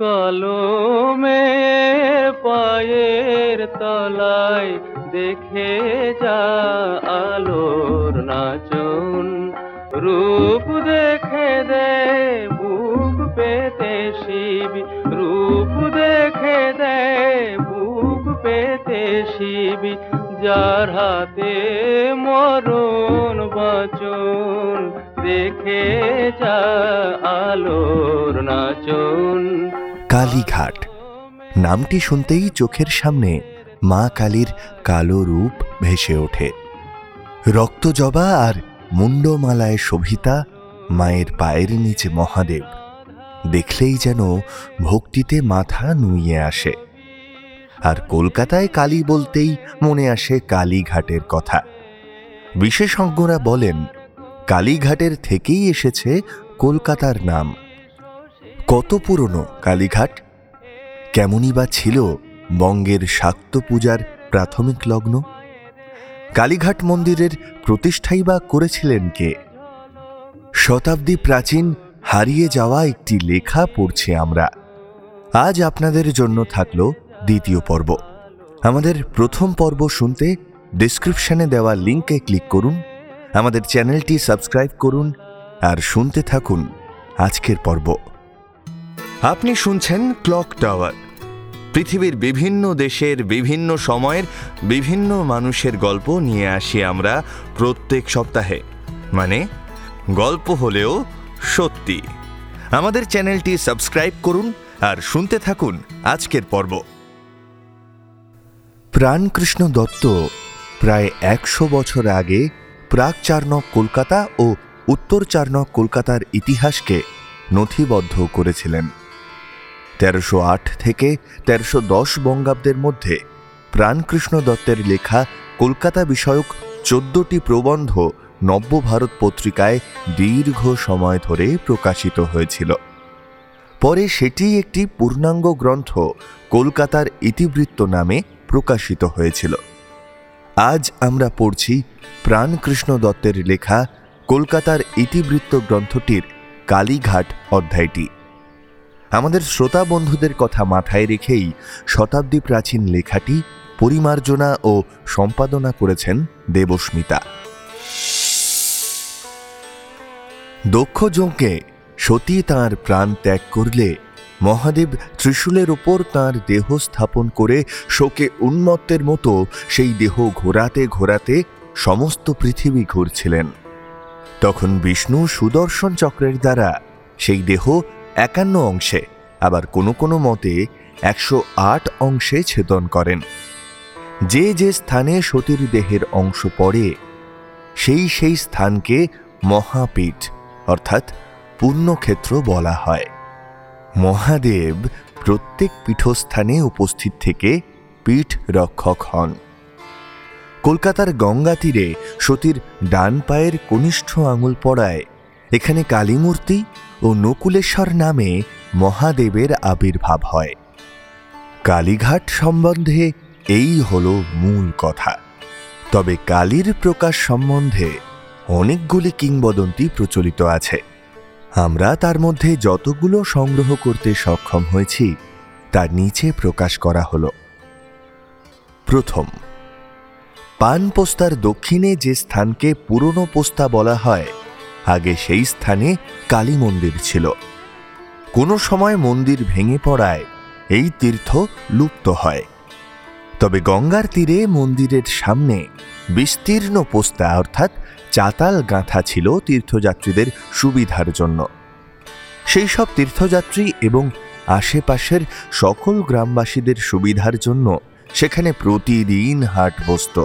কলমের পায়ের তলায় দেখে যা আলোর নাচন। রূপ দেখে দে, বুক পেতে শিবি। রূপ দেখে দে, বুক পেতে শিবি। যার হাতে মরণ বচন, দেখে যা আলোর নাচন। কালীঘাট। নামটি শুনতেই চোখের সামনে মা কালীর কালো রূপ ভেসে ওঠে। রক্তজবা আর মুন্ডমালায় শোভিতা মায়ের পায়ের নিচে মহাদেব। দেখলেই যেন ভক্তিতে মাথা নুইয়ে আসে। আর কলকাতায় কালী বলতেই মনে আসে কালীঘাটের কথা। বিশেষজ্ঞরা বলেন, কালীঘাটের থেকেই এসেছে কলকাতার নাম। কত পুরনো কালীঘাট? কেমনই বা ছিল বঙ্গের শাক্ত পূজার প্রাথমিক লগ্ন? কালীঘাট মন্দিরের প্রতিষ্ঠাই বা করেছিলেন কে? শতাব্দী প্রাচীন হারিয়ে যাওয়া একটি লেখা পড়ছি আমরা। আজ আপনাদের জন্য থাকল দ্বিতীয় পর্ব। আমাদের প্রথম পর্ব শুনতে ডিসক্রিপশনে দেওয়া লিঙ্কে ক্লিক করুন, আমাদের চ্যানেলটি সাবস্ক্রাইব করুন আর শুনতে থাকুন আজকের পর্ব। আপনি শুনছেন ক্লক টাওয়ার। পৃথিবীর বিভিন্ন দেশের বিভিন্ন সময়ের বিভিন্ন মানুষের গল্প নিয়ে আসি আমরা প্রত্যেক সপ্তাহে। মানে গল্প হলেও সত্যি। আমাদের চ্যানেলটি সাবস্ক্রাইব করুন আর শুনতে থাকুন আজকের পর্ব। প্রাণকৃষ্ণ দত্ত প্রায় একশো বছর আগে প্রাক চারনক কলকাতা ও উত্তর চারনক কলকাতার ইতিহাসকে নথিবদ্ধ করেছিলেন। তেরোশো আট থেকে তেরোশো দশ বঙ্গাব্দের মধ্যে প্রাণকৃষ্ণ দত্তের লেখা কলকাতা বিষয়ক চোদ্দটি প্রবন্ধ নব্য ভারত পত্রিকায় দীর্ঘ সময় ধরে প্রকাশিত হয়েছিল। পরে সেটি একটি পূর্ণাঙ্গ গ্রন্থ কলকাতার ইতিবৃত্ত নামে প্রকাশিত হয়েছিল। আজ আমরা পড়ছি প্রাণকৃষ্ণ দত্তের লেখা কলকাতার ইতিবৃত্ত গ্রন্থটির কালীঘাট অধ্যায়টি। আমাদের শ্রোতা বন্ধুদের কথা মাথায় রেখেই শতাব্দী প্রাচীন লেখাটি পরিমার্জনা ও সম্পাদনা করেছেন দেবস্মিতা। দক্ষ যজ্ঞে সতী তাঁর প্রাণ ত্যাগ করলে মহাদেব ত্রিশূলের ওপর তাঁর দেহ স্থাপন করে শোকে উন্মত্তের মতো সেই দেহ ঘোরাতে ঘোরাতে সমস্ত পৃথিবী ঘুরছিলেন। তখন বিষ্ণু সুদর্শন চক্রের দ্বারা সেই দেহ একান্ন অংশে, আবার কোনো কোনো মতে একশো আট অংশে ছেদন করেন। যে যে স্থানে সতীর দেহের অংশ পড়ে, সেই সেই স্থানকে মহাপীঠ অর্থাৎ পুণ্যক্ষেত্র বলা হয়। মহাদেব প্রত্যেক পীঠস্থানে উপস্থিত থেকে পীঠ রক্ষক হন। কলকাতার গঙ্গা তীরে সতীর ডান পায়ের কনিষ্ঠ আঙুল পড়ায় এখানে কালীমূর্তি ও নকুলেশ্বর নামে মহাদেবের আবির্ভাব হয়। কালীঘাট সম্বন্ধে এই হল মূল কথা। তবে কালীর প্রকাশ সম্বন্ধে অনেকগুলি কিংবদন্তি প্রচলিত আছে। আমরা তার মধ্যে যতগুলো সংগ্রহ করতে সক্ষম হয়েছি, তার নিচে প্রকাশ করা হল। প্রথম পান পোস্তার দক্ষিণে যে স্থানকে পুরনো পোস্তা বলা হয় আগে সেই স্থানে কালী মন্দির ছিল। কোনো সময় মন্দির ভেঙে পড়ায় এই তীর্থ লুপ্ত হয়। তবে গঙ্গার তীরে মন্দিরের সামনে বিস্তীর্ণ পোস্তা অর্থাৎ চাতাল গাঁথা ছিল তীর্থযাত্রীদের সুবিধার জন্য। সেই সব তীর্থযাত্রী এবং আশেপাশের সকল গ্রামবাসীদের সুবিধার জন্য সেখানে প্রতিদিন হাট বসত।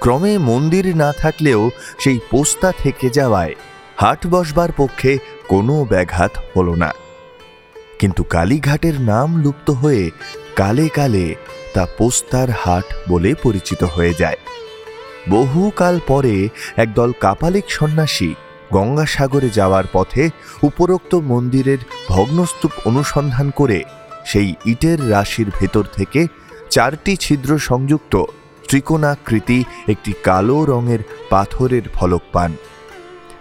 ক্রমে মন্দির না থাকলেও সেই পোস্তা থেকে যাওয়ায় হাট বসবার পক্ষে কোনো ব্যাঘাত হল না। কিন্তু কালীঘাটের নাম লুপ্ত হয়ে কালে কালে তা পোস্তার হাট বলে পরিচিত হয়ে যায়। বহুকাল পরে একদল কাপালিক সন্ন্যাসী গঙ্গাসাগরে যাওয়ার পথে উপরোক্ত মন্দিরের ভগ্নস্তূপ অনুসন্ধান করে সেই ইটের রাশির ভেতর থেকে চারটি ছিদ্র সংযুক্ত ত্রিকোণাকৃতি একটি কালো রঙের পাথরের ফলক পান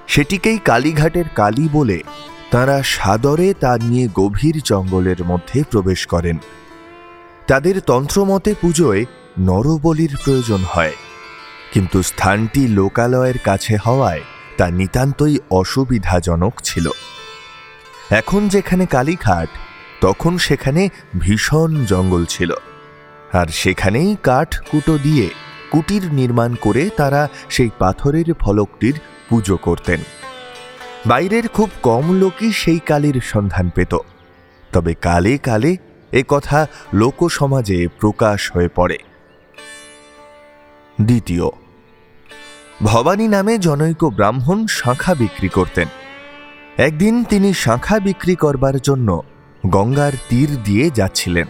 সেটিকেই কালীঘাটের কালী বলে তারা সাদরে তা নিয়ে গভীর জঙ্গলের মধ্যে প্রবেশ করেন। তাদের তন্ত্রমতে পুজোয় নরবলির প্রয়োজন হয়। কিন্তু স্থানটি লোকালয়ের কাছে হওয়ায় তা নিতান্তই অসুবিধাজনক ছিল। এখন যেখানে কালীঘাট, তখন সেখানে ভীষণ জঙ্গল ছিল। আর সেখানেই কাঠ কুটো দিয়ে কুটির নির্মাণ করে তারা সেই পাথরের ফলকটির পুজো করতেন। বাইরের খুব কম লোকই সেই কালীর সন্ধান পেত। তবে কালে কালে এ কথা লোকসমাজে প্রকাশ হয়ে পড়ে। দ্বিতীয়, ভবানী নামে জনৈক ব্রাহ্মণ শাঁখা বিক্রি করতেন। একদিন তিনি শাঁখা বিক্রি করবার জন্য গঙ্গার তীর দিয়ে যাচ্ছিলেন।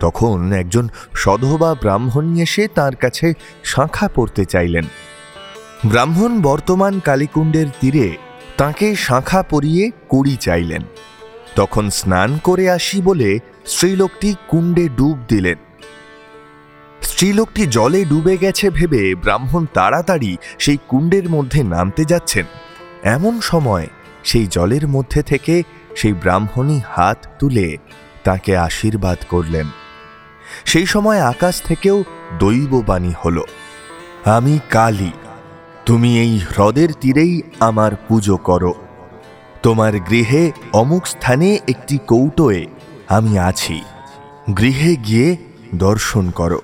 তখন একজন সধবা ব্রাহ্মণ এসে তার কাছে শাঁখা পড়তে চাইলেন। ব্রাহ্মণ বর্তমান কালীকুণ্ডের তীরে তাকে শাঁখা পরিয়ে কুড়ি চাইলেন। তখন স্নান করে আসি বলে স্ত্রীলোকটি কুণ্ডে ডুব দিলেন। স্ত্রীলোকটি জলে ডুবে গেছে ভেবে ব্রাহ্মণ তাড়াতাড়ি সেই কুণ্ডের মধ্যে নামতে যাচ্ছেন। এমন সময় সেই জলের মধ্যে থেকে সেই ব্রাহ্মণী হাত তুলে তাকে আশীর্বাদ করলেন। সেই সময় আকাশ থেকেও দৈববাণী হল, আমি কালী, তুমি এই হ্রদের তীরেই আমার পুজো করো। তোমার গৃহে অমুক স্থানে একটি কৌটোয় আমি আছি। গৃহে গিয়ে দর্শন করো।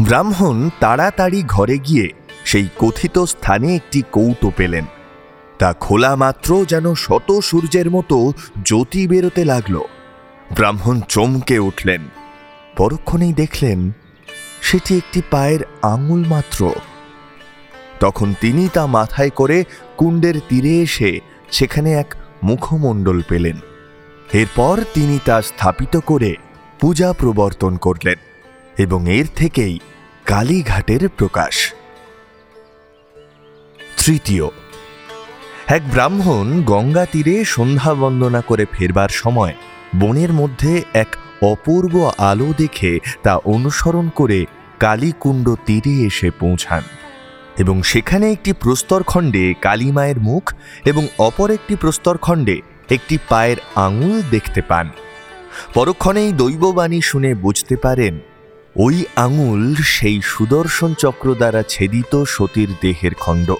ব্রাহ্মণ তাড়াতাড়ি ঘরে গিয়ে সেই কথিত স্থানে একটি কৌটো পেলেন। তা খোলা মাত্র যেন শত সূর্যের মতো জ্যোতি বেরোতে লাগল। ব্রাহ্মণ চমকে উঠলেন। পরক্ষণেই দেখলেন সেটি একটি পায়ের আঙুল মাত্র। তখন তিনি তা মাথায় করে কুণ্ডের তীরে এসে সেখানে এক মুখমণ্ডল পেলেন। এরপর তিনি তা স্থাপিত করে পূজা প্রবর্তন করলেন এবং এর থেকেই কালীঘাটের প্রকাশ। তৃতীয়, এক ব্রাহ্মণ গঙ্গা তীরে সন্ধ্যা বন্দনা করে ফেরবার সময় বনের মধ্যে এক অপূর্ব আলো দেখে তা অনুসরণ করে কালীকুণ্ড তীরে এসে পৌঁছান। এবং সেখানে একটি প্রস্তরখণ্ডে কালীমায়ের মুখ এবং অপর একটি প্রস্তরখণ্ডে একটি পায়ের আঙুল দেখতে পান। পরক্ষণেই দৈববাণী শুনে বুঝতে পারেন, ওই আঙুল সেই সুদর্শন চক্র দ্বারা ছেদিত সতীর দেহের খণ্ড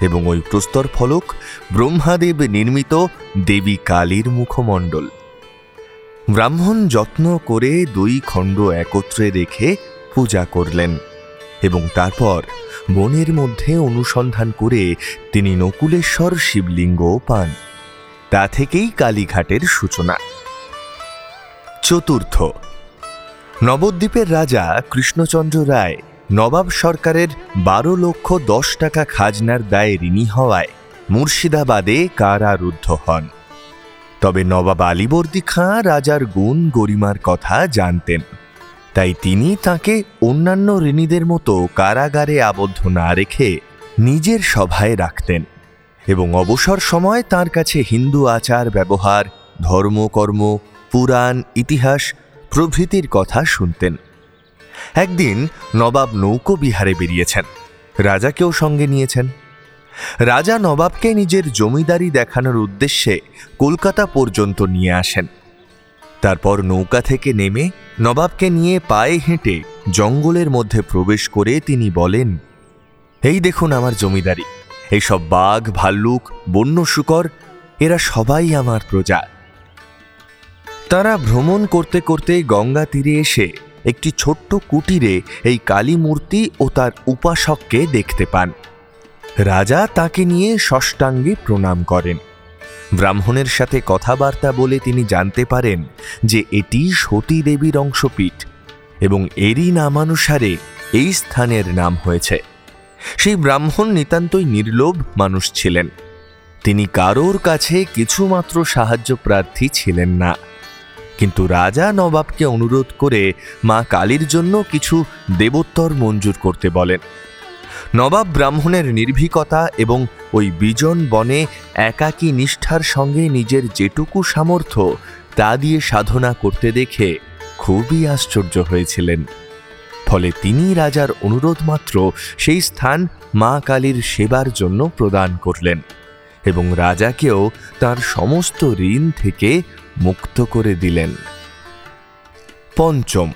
এবং ওই প্রস্তর ফলক ব্রহ্মাদেব নির্মিত দেবী কালীর মুখমণ্ডল। ব্রাহ্মণ যত্ন করে দুই খণ্ড একত্রে রেখে পূজা করলেন এবং তারপর বনের মধ্যে অনুসন্ধান করে তিনি নকুলেশ্বর শিবলিঙ্গ পান। তা থেকেই কালীঘাটের সূচনা। চতুর্থ, নবদ্বীপের রাজা কৃষ্ণচন্দ্র রায় নবাব সরকারের বারো লক্ষ দশ টাকা খাজনার দায়ে ঋণী হওয়ায় মুর্শিদাবাদে কারারুদ্ধ হন। তবে নবাব আলীবর্দী খাঁ রাজার গুণ গরিমার কথা জানতেন। তাই তিনি তাকে অন্যান্য ঋণীদের মতো কারাগারে আবদ্ধ না রেখে নিজের সভায় রাখতেন এবং অবসর সময় তার কাছে হিন্দু আচার ব্যবহার ধর্মকর্ম পুরাণ, ইতিহাস প্রভৃতির কথা শুনতেন। একদিন নবাব নৌকো বিহারে বেরিয়েছেন। রাজাকেও সঙ্গে নিয়েছেন। রাজা নবাবকে নিজের জমিদারি দেখানোর উদ্দেশ্যে কলকাতা পর্যন্ত নিয়ে আসেন। তারপর নৌকা থেকে নেমে নবাবকে নিয়ে পায়ে হেঁটে জঙ্গলের মধ্যে প্রবেশ করে তিনি বলেন, এই দেখুন আমার জমিদারি। এইসব বাঘ, ভাল্লুক, বন্য শুকর, এরা সবাই আমার প্রজা। তারা ভ্রমণ করতে করতে গঙ্গা তীরে এসে একটি ছোট্ট কুটিরে এই কালী মূর্তি ও তার উপাসককে দেখতে পান। রাজা তাকে নিয়ে ষষ্ঠাঙ্গে প্রণাম করেন। ব্রাহ্মণের সাথে কথাবার্তা বলে তিনি জানতে পারেন যে এটি সতী দেবীর অংশপীঠ এবং এরই নামানুসারে এই স্থানের নাম হয়েছে। সেই ব্রাহ্মণ নিতান্তই নির্লোভ মানুষ ছিলেন। তিনি কারোর কাছে কিছুমাত্র সাহায্য প্রার্থী ছিলেন না। কিন্তু রাজা নবাবকে অনুরোধ করে মা কালীর জন্য কিছু দেবোত্তর মঞ্জুর করতে বলেন। নবাব ব্রাহ্মণের নির্ভীকতা এবং ওই বিজন বনে একাকী নিষ্ঠার সঙ্গে নিজের যেটুকু সামর্থ্য, তা দিয়ে সাধনা করতে দেখে খুবই আশ্চর্য হয়েছিলেন। ফলে তিনি রাজার অনুরোধ মাত্র সেই স্থান মা কালীর সেবার জন্য প্রদান করলেন এবং রাজাকেও তার সমস্ত ঋণ থেকে মুক্ত করে দিলেন। পঞ্চম,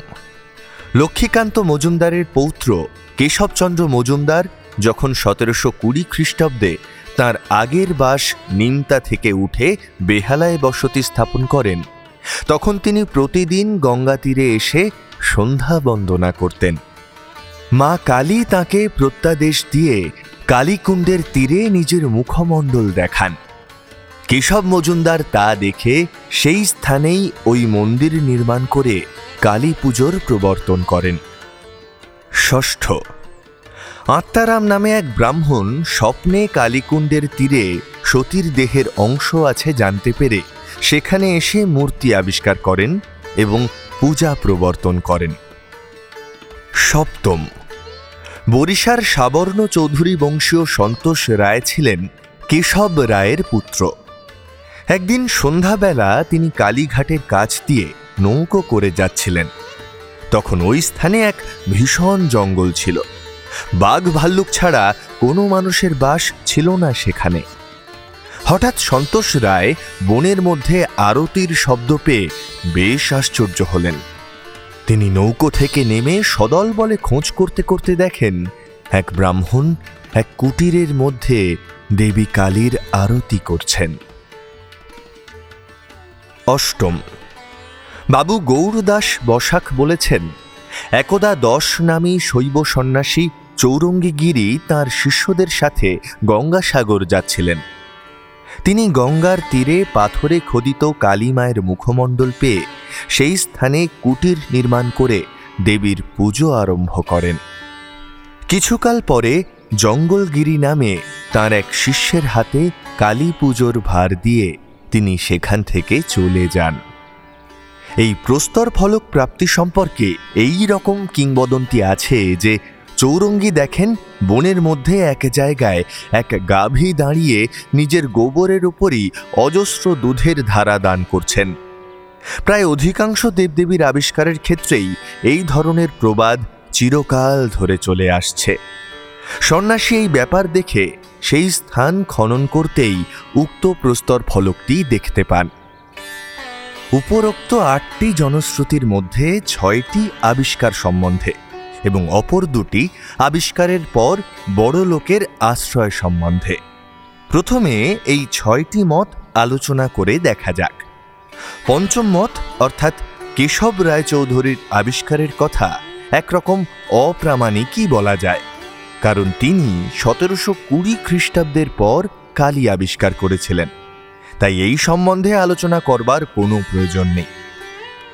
লক্ষ্মীকান্ত মজুমদারের পৌত্র কেশবচন্দ্র মজুমদার যখন সতেরোশো কুড়ি খ্রিস্টাব্দে তার আগের বাস নিমতা থেকে উঠে বেহালায় বসতি স্থাপন করেন, তখন তিনি প্রতিদিন গঙ্গা তীরে এসে সন্ধ্যা বন্দনা করতেন। মা কালী তাকে প্রত্যাদেশ দিয়ে কালীকুণ্ডের তীরে নিজের মুখমণ্ডল দেখান। কেশব মজুমদার তা দেখে সেই স্থানেই ওই মন্দির নির্মাণ করে কালী পুজোর প্রবর্তন করেন। ষষ্ঠ। আত্মারাম নামে এক ব্রাহ্মণ স্বপ্নে কালীকুণ্ডের তীরে সতীর দেহের অংশ আছে জানতে পেরে সেখানে এসে মূর্তি আবিষ্কার করেন এবং পূজা প্রবর্তন করেন। সপ্তম। বরিশার সাবর্ণ চৌধুরী বংশীয় সন্তোষ রায় ছিলেন কেশব রায়ের পুত্র। একদিন সন্ধ্যাবেলা তিনি কালীঘাটের কাছ দিয়ে নৌকো করে যাচ্ছিলেন। তখন ওই স্থানে এক ভীষণ জঙ্গল ছিল। বাঘ ভাল্লুক ছাড়া কোনো মানুষের বাস ছিল না সেখানে। হঠাৎ সন্তোষ রায় বনের মধ্যে আরতির শব্দ পেয়ে বেশ আশ্চর্য হলেন। তিনি নৌকো থেকে নেমে সদল বলে খোঁজ করতে করতে দেখেন এক ব্রাহ্মণ এক কুটিরের মধ্যে দেবী কালীর আরতি করছেন। অষ্টম বাবু গৌরদাস বসাক বলেছেন, একদা দশ নামী শৈব সন্ন্যাসী চৌরঙ্গীগিরি তার শিষ্যদের সাথে গঙ্গাসাগর যাচ্ছিলেন। তিনি গঙ্গার তীরে পাথরে খোদিত কালী মায়ের মুখমণ্ডল পেয়ে সেই স্থানে কুটির নির্মাণ করে দেবীর পুজো আরম্ভ করেন। কিছুকাল পরে জঙ্গলগিরি নামে তার এক শিষ্যের হাতে কালী পুজোর ভার দিয়ে তিনি সেখান থেকে চলে যান। এই প্রস্তর ফলক প্রাপ্তি সম্পর্কে এই রকম কিংবদন্তি আছে যে চৌরঙ্গি দেখেন বনের মধ্যে এক জায়গায় এক গাভী দাঁড়িয়ে নিজের গোবরের উপরই অজস্র দুধের ধারা দান করছেন। প্রায় অধিকাংশ দেবদেবীর আবিষ্কারের ক্ষেত্রেই এই ধরনের প্রবাদ চিরকাল ধরে চলে আসছে। সন্ন্যাসী এই ব্যাপার দেখে সেই স্থান খনন করতেই উক্ত প্রস্তর ফলকটি দেখতে পান। উপরোক্ত আটটি জনশ্রুতির মধ্যে ছয়টি আবিষ্কার সম্বন্ধে এবং অপর দুটি আবিষ্কারের পর বড় লোকের আশ্রয় সম্বন্ধে। প্রথমে এই ছয়টি মত আলোচনা করে দেখা যাক। পঞ্চম মত, অর্থাৎ কেশব রায়চৌধুরীর আবিষ্কারের কথা, একরকম অপ্রামাণিকই বলা যায়। কারণ তিনি সতেরোশো কুড়ি খ্রিস্টাব্দের পর কালী আবিষ্কার করেছিলেন। তাই এই সম্বন্ধে আলোচনা করবার কোনো প্রয়োজন নেই।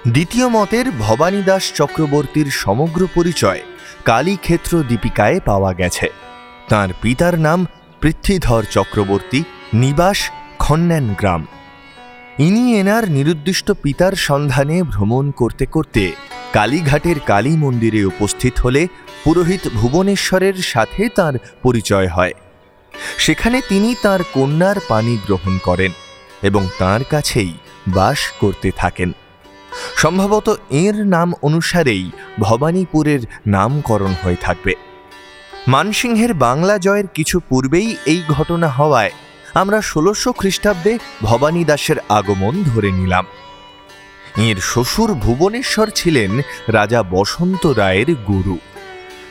দ্বিতীয় মতের ভবানী দাস চক্রবর্তীর সমগ্র পরিচয় কালীক্ষেত্র দীপিকায় পাওয়া গেছে। তার পিতার নাম পৃথ্বীধর চক্রবর্তী, নিবাস খন্যান গ্রাম। ইনি এনার নিরুদ্দিষ্ট পিতার সন্ধানে ভ্রমণ করতে করতে কালীঘাটের কালী মন্দিরে উপস্থিত হলে পুরোহিত ভুবনেশ্বরের সাথে তার পরিচয় হয়। সেখানে তিনি তার কন্যার পানি গ্রহণ করেন। এবং তার কাছেই বাস করতে থাকেন। সম্ভবত এর নাম অনুসারেই ভবানীপুরের নামকরণ হয়ে থাকবে। মানসিংহের বাংলা জয়ের কিছু পূর্বেই এই ঘটনা হওয়ায় আমরা ষোলোশো খ্রিস্টাব্দে ভবানী দাসের আগমন ধরে নিলাম। এর শ্বশুর ভুবনেশ্বর ছিলেন রাজা বসন্ত রায়ের গুরু।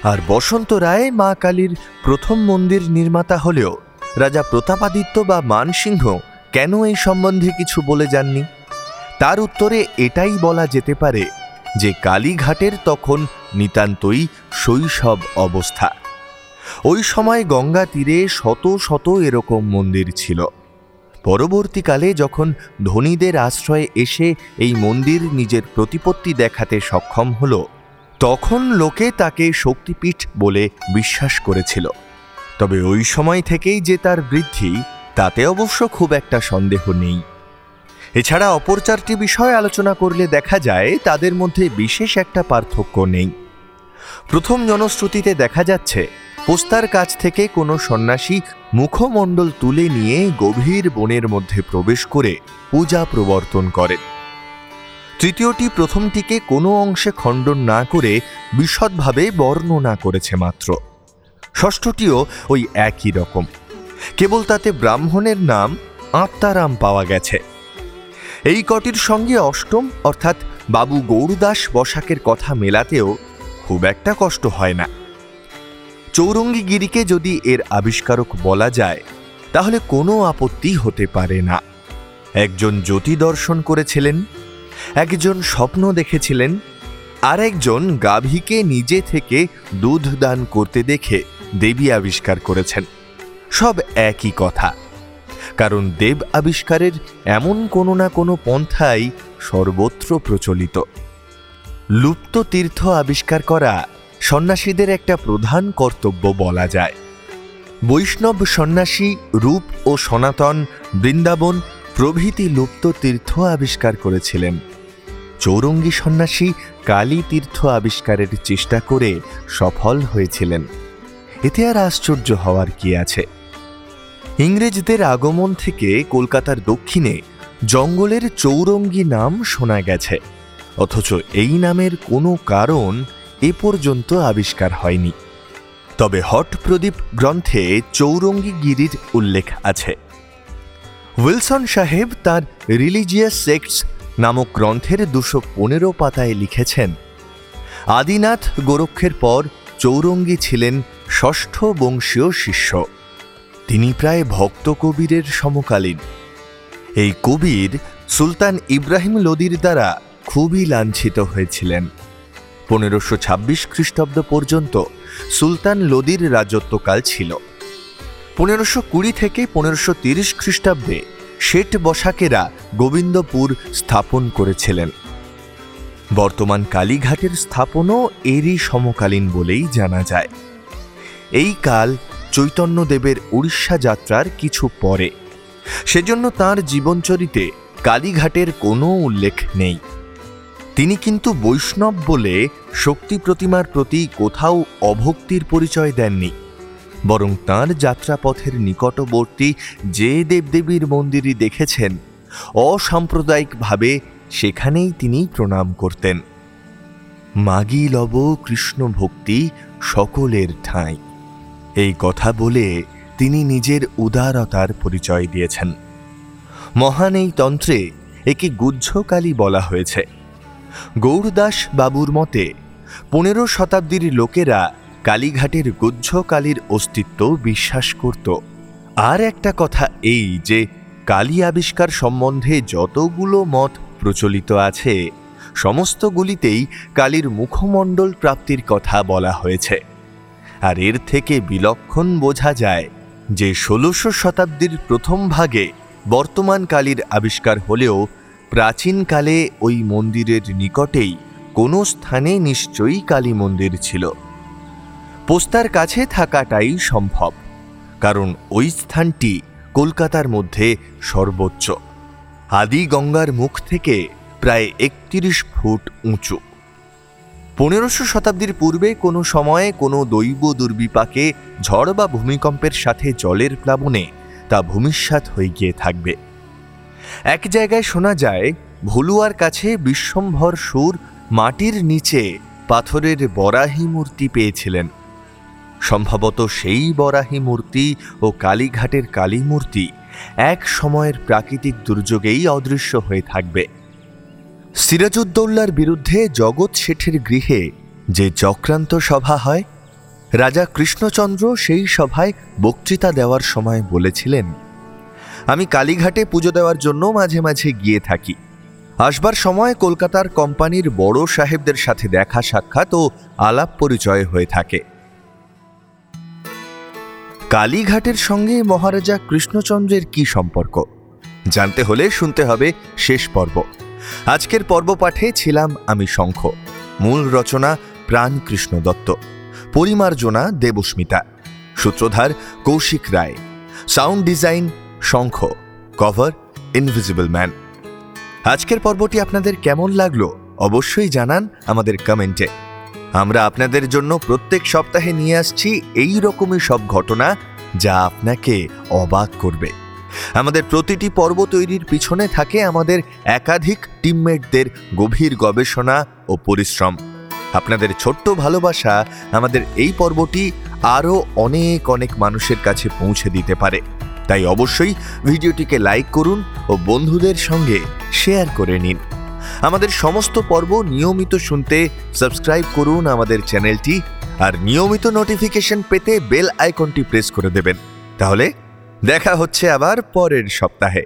আর বসন্ত রায় মা কালীর প্রথম মন্দির নির্মাতা হলেও রাজা প্রতাপাদিত্য বা মানসিংহ কেন এই সম্বন্ধে কিছু বলে যাননি? তার উত্তরে এটাই বলা যেতে পারে যে কালীঘাটের তখন নিতান্তই শৈশব অবস্থা। ওই সময় গঙ্গা তীরে শত শত এরকম মন্দির ছিল। পরবর্তীকালে যখন ধনীদের আশ্রয়ে এসে এই মন্দির নিজের প্রতিপত্তি দেখাতে সক্ষম হল, তখন লোকে তাকে শক্তিপীঠ বলে বিশ্বাস করেছিল। তবে ওই সময় থেকেই যে তার বৃদ্ধি তাতে অবশ্য খুব একটা সন্দেহ নেই। এছাড়া অপর চারটি বিষয় আলোচনা করলে দেখা যায়, তাদের মধ্যে বিশেষ একটা পার্থক্য নেই। প্রথম জনশ্রুতিতে দেখা যাচ্ছে, পোস্তার কাছ থেকে কোনো সন্ন্যাসী মুখমণ্ডল তুলে নিয়ে গভীর বনের মধ্যে প্রবেশ করে পূজা প্রবর্তন করেন তৃতীয়টি প্রথমটিকে কোনো অংশে খণ্ডন না করে বিশদভাবে বর্ণনা করেছে মাত্র। ষষ্ঠটিও ওই একই রকম। কেবল তাতে ব্রাহ্মণের নাম আত্মারাম পাওয়া গেছে। এই কটির সঙ্গে অষ্টম, অর্থাৎ বাবু গৌরদাস বসাকের কথা মেলাতেও খুব একটা কষ্ট হয় না। চৌরঙ্গী গিরিকে যদি এর আবিষ্কারক বলা যায়, তাহলে কোনো আপত্তি হতে পারে না। একজন জ্যোতি দর্শন করেছিলেন, একজন স্বপ্ন দেখেছিলেন, আর একজন গাভীকে নিজে থেকে দুধ দান করতে দেখে দেবী আবিষ্কার করেছেন। সব একই কথা। কারণ দেব আবিষ্কারের এমন কোনো না কোনো পন্থাই সর্বত্র প্রচলিত। লুপ্ত তীর্থ আবিষ্কার করা সন্ন্যাসীদের একটা প্রধান কর্তব্য বলা যায়। বৈষ্ণব সন্ন্যাসী, রূপ ও সনাতন বৃন্দাবন প্রভৃতি লুপ্ত তীর্থ আবিষ্কার করেছিলেন। চৌরঙ্গী সন্ন্যাসী কালী তীর্থ আবিষ্কারের চেষ্টা করে সফল হয়েছিলেন। এতে আর আশ্চর্য হওয়ার কি আছে? ইংরেজদের আগমন থেকে কলকাতার দক্ষিণে জঙ্গলের চৌরঙ্গী নাম শোনা গেছে। অথচ এই নামের কোনো কারণ এ পর্যন্ত আবিষ্কার হয়নি। তবে হট প্রদীপ গ্রন্থে চৌরঙ্গী গিরির উল্লেখ আছে। উইলসন সাহেব তার রিলিজিয়াস সেক্টস নামক গ্রন্থের দুশো পনেরো পাতায় লিখেছেন, আদিনাথ গোরক্ষের পর চৌরঙ্গী ছিলেন ষষ্ঠ বংশীয় শিষ্য। তিনি প্রায় ভক্ত কবিরের সমকালীন। এই কবির সুলতান ইব্রাহিম লোদির দ্বারা খুবই লাঞ্ছিত হয়েছিলেন। পনেরোশো ছাব্বিশ খ্রিস্টাব্দ পর্যন্ত সুলতান লোদির রাজত্বকাল ছিল। পনেরোশো কুড়ি থেকে পনেরোশো তিরিশ খ্রিস্টাব্দে শেঠ বসাকেরা গোবিন্দপুর স্থাপন করেছিলেন। বর্তমান কালীঘাটের স্থাপনও এরই সমকালীন বলেই জানা যায়। এই কাল চৈতন্যদেবের উড়িষ্যা যাত্রার কিছু পরে। সেজন্য তার জীবনচরিতে কালীঘাটের কোনো উল্লেখ নেই। তিনি কিন্তু বৈষ্ণব বলে শক্তি প্রতিমার প্রতি কোথাও অভক্তির পরিচয় দেননি। বরং তাঁর যাত্রাপথের নিকটবর্তী যে দেবদেবীর মন্দিরই দেখেছেন, অসাম্প্রদায়িকভাবে সেখানেই তিনি প্রণাম করতেন। মাগি লব কৃষ্ণ ভক্তি সকলের ঠাঁই। এই কথা বলে তিনি নিজের উদারতার পরিচয় দিয়েছেন। মহান এই তন্ত্রে একে গুজ্জকালী বলা হয়েছে। গৌরদাস বাবুর মতে, পনেরো শতাব্দীর লোকেরা কালীঘাটের গুজ্জকালীর অস্তিত্ব বিশ্বাস করত। আর একটা কথা এই যে, কালী আবিষ্কার সম্বন্ধে যতগুলো মত প্রচলিত আছে, সমস্তগুলিতেই কালীর মুখমণ্ডল প্রাপ্তির কথা বলা হয়েছে। আর এর থেকে বিলক্ষণ বোঝা যায় যে ষোলোশো শতাব্দীর প্রথম ভাগে বর্তমান কালীর আবিষ্কার হলেও প্রাচীনকালে ওই মন্দিরের নিকটেই কোনো স্থানে নিশ্চয়ই কালী মন্দির ছিল। পোস্তার কাছে থাকাটাই সম্ভব, কারণ ওই স্থানটি কলকাতার মধ্যে সর্বোচ্চ। আদি গঙ্গার মুখ থেকে প্রায় একত্রিশ ফুট উঁচু। পনেরোশো শতাব্দীর পূর্বে কোনো সময়ে কোনো দৈব দুর্বিপাকে ঝড় বা ভূমিকম্পের সাথে জলের প্লাবনে তা ভূমিষ্যাত হয়ে গিয়ে থাকবে। এক জায়গায় শোনা যায়, ভুলুয়ার কাছে বিশ্বম্ভর সুর মাটির নিচে পাথরের বরাহি মূর্তি পেয়েছিলেন। সম্ভবত সেই বরাহি মূর্তি ও কালীঘাটের কালী মূর্তি এক সময়ের প্রাকৃতিক দুর্যোগেই অদৃশ্য হয়ে থাকবে। সিরাজউদ্দৌল্লার বিরুদ্ধে জগৎ শেঠের গৃহে যে চক্রান্ত সভা হয়, রাজা কৃষ্ণচন্দ্র সেই সভায় বক্তৃতা দেওয়ার সময় বলেছিলেন, আমি কালীঘাটে পুজো দেওয়ার জন্য মাঝে মাঝে গিয়ে থাকি। আসবার সময় কলকাতার কোম্পানির বড় সাহেবদের সাথে দেখা সাক্ষাৎ ও আলাপ পরিচয় হয়ে থাকে। কালীঘাটের সঙ্গে মহারাজা কৃষ্ণচন্দ্রের কি সম্পর্ক? জানতে হলে শুনতে হবে শেষ পর্ব। আজকের পর্ব পাঠে ছিলাম আমি শঙ্খ। মূল রচনা প্রাণ কৃষ্ণ দত্ত। পরিমার্জনা দেবস্মিতা। সূত্রধার Kaushik Roy. Sound design Shankha. Cover invisible man. আজকের পর্বটি আপনাদের কেমন লাগল অবশ্যই জানান আমাদের কমেন্টে। আমরা আপনাদের জন্য প্রত্যেক সপ্তাহে নিয়ে আসছি এই রকমই সব ঘটনা যা আপনাকে অবাক করবে। আমাদের প্রতিটি পর্ব তৈরির পিছনে থাকে আমাদের একাধিক টিমমেটদের গভীর গবেষণা ও পরিশ্রম। আপনাদের ছোট্ট ভালোবাসা আমাদের এই পর্বটি আরও অনেক অনেক মানুষের কাছে পৌঁছে দিতে পারে। তাই অবশ্যই ভিডিওটিকে লাইক করুন ও বন্ধুদের সঙ্গে শেয়ার করে নিন। আমাদের সমস্ত পর্ব নিয়মিত শুনতে সাবস্ক্রাইব করুন আমাদের চ্যানেলটি আর নিয়মিত নোটিফিকেশন পেতে বেল আইকনটি প্রেস করে দেবেন। তাহলে দেখা হচ্ছে আবার পরের সপ্তাহে।